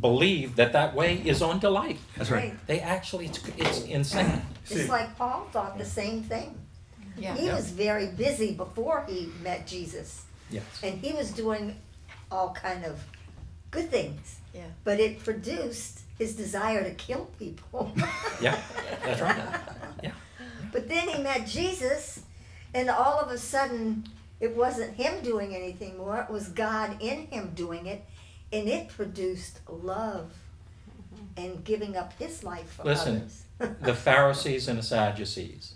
believe that that way is unto life. That's right. They actually, it's, it's insane. Just like Paul thought the same thing. Yeah. He Yeah. was very busy before he met Jesus, Yes. and he was doing all kind of good things. Yeah. But it produced his desire to kill people. Yeah, [laughs] that's right. Yeah. But then he met Jesus, and all of a sudden, It wasn't him doing anything more, it was God in him doing it, and it produced love and giving up his life for Listen, others. [laughs] the Pharisees and the Sadducees.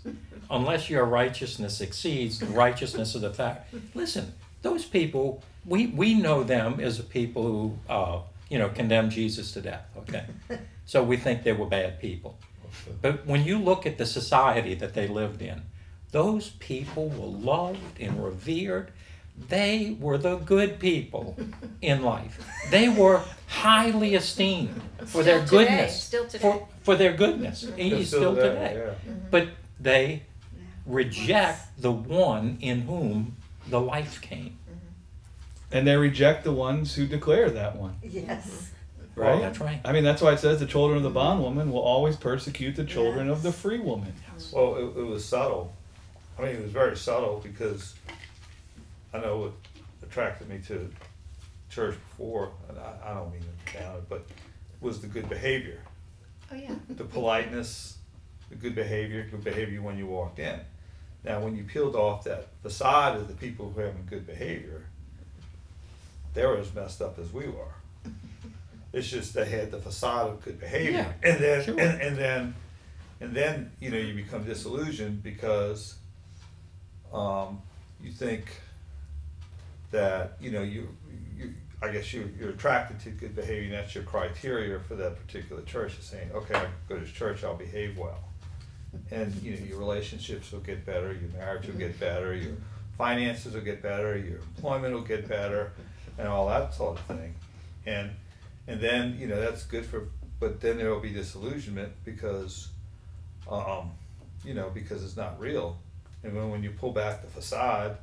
Unless your righteousness exceeds the righteousness of the fact. Listen, those people, we, we know them as a people who, uh, you know, condemn Jesus to death, okay? [laughs] So we think they were bad people. But when you look at the society that they lived in, those people were loved and revered. They were the good people in life. They were highly esteemed for their Still today, goodness. still today. For, for their goodness. They're He's still there, today. yeah. Mm-hmm. But they reject the one in whom the life came. Mm-hmm. And they reject the ones who declare that one. Yes, mm-hmm. Right? That's right. I mean, that's why it says the children of the bondwoman will always persecute the children of the free woman. Well, it, it was subtle. I mean, it was very subtle because I know what attracted me to church before, and I, I don't mean to down it, but was the good behavior, Oh, yeah. the politeness, the good behavior, good behavior when you walked in. Now, when you peeled off that facade of the people who having good behavior, they were as messed up as we were. [laughs] It's just they had the facade of good behavior, Yeah, and then sure. and, and then and then you know you become disillusioned because um, you think that you know you you I guess you you're attracted to good behavior and that's your criteria for that particular church is saying okay I go to church I'll behave well. And you know your relationships will get better your marriage will get better your finances will get better your employment will get better and all that sort of thing. And and then you know that's good for but then there will be disillusionment because um, you know because it's not real and when, when you pull back the facade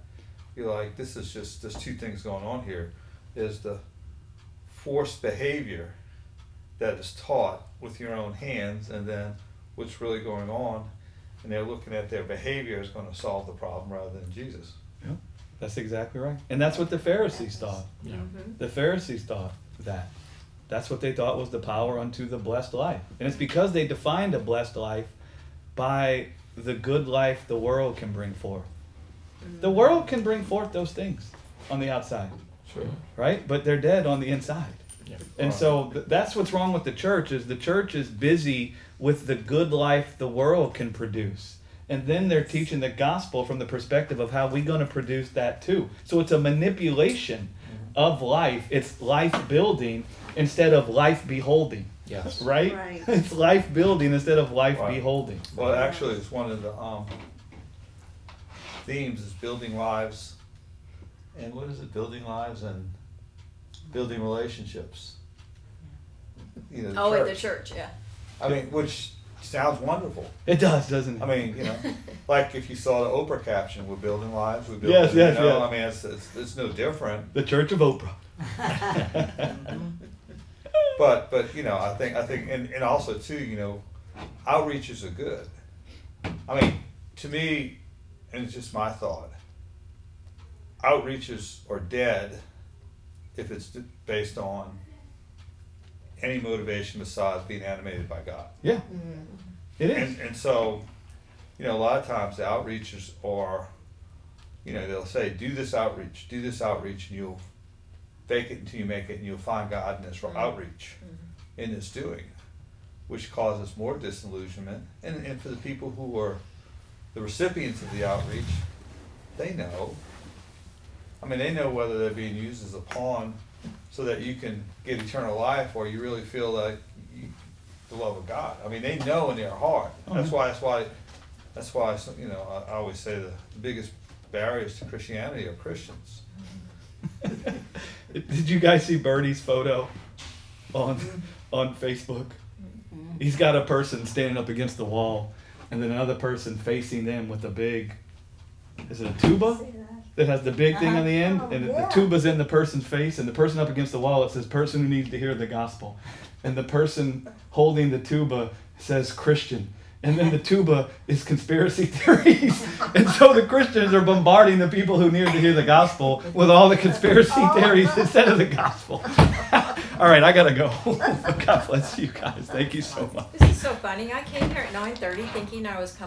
you're like this is just there's two things going on here is the forced behavior that is taught with your own hands and then what's really going on and they're looking at their behavior is going to solve the problem rather than jesus Yeah, that's exactly right. And that's what the Pharisees thought. Yeah. Mm-hmm. The Pharisees thought that. That's what they thought was the power unto the blessed life. And it's because they defined a blessed life by the good life the world can bring forth. Mm. The world can bring forth those things on the outside, sure right? But they're dead on the inside. Yeah. And so th- that's what's wrong with the church is the church is busy with the good life the world can produce. And then they're teaching the gospel from the perspective of how we're going to produce that too. So it's a manipulation mm-hmm. of life. It's life building instead of life beholding, Yes. right? Right. [laughs] It's life building instead of life Right. beholding. Well, actually, it's one of the um, themes is building lives, and what is it? Building lives and building relationships. You know, the Oh, at the church. church, yeah. I mean, which sounds wonderful. It does, doesn't it? I mean, you know, [laughs] like if you saw the Oprah caption, "We're building lives." We're building. Yes, yes, you know, yes. I mean, it's, it's it's no different. the Church of Oprah. [laughs] But but you know, I think I think and, and also too, you know, outreaches are good. I mean, to me, and it's just my thought. Outreaches are dead if it's based on any motivation besides being animated by God. Yeah. Mm-hmm. It is. And, and so, you know, a lot of times the outreaches are, you know, they'll say, do this outreach, do this outreach, and you'll fake it until you make it, and you'll find God in this mm-hmm. outreach, in this doing, which causes more disillusionment. And, and for the people who are the recipients of the outreach, they know. I mean, they know whether they're being used as a pawn so that you can get eternal life or you really feel like you, the love of God. I mean, they know in their heart. Mm-hmm. That's why. That's why. That's why. You know, I, I always say the biggest barriers to Christianity are Christians. Mm-hmm. [laughs] Did you guys see Bernie's photo on on Facebook? He's got a person standing up against the wall, and then another person facing them with a big. Is it a tuba that has the big thing on the end, Uh-huh. and Oh, the tuba's in the person's face, and the person up against the wall it says "person who needs to hear the gospel," and the person holding the tuba says "Christian." And then the tuba is conspiracy [laughs] theories. And so the Christians are bombarding the people who need to hear the gospel with all the conspiracy oh. theories instead of the gospel. [laughs] all right, I gotta go. [laughs] God bless you guys. Thank you so much. This is so funny. I came here at nine thirty thinking I was coming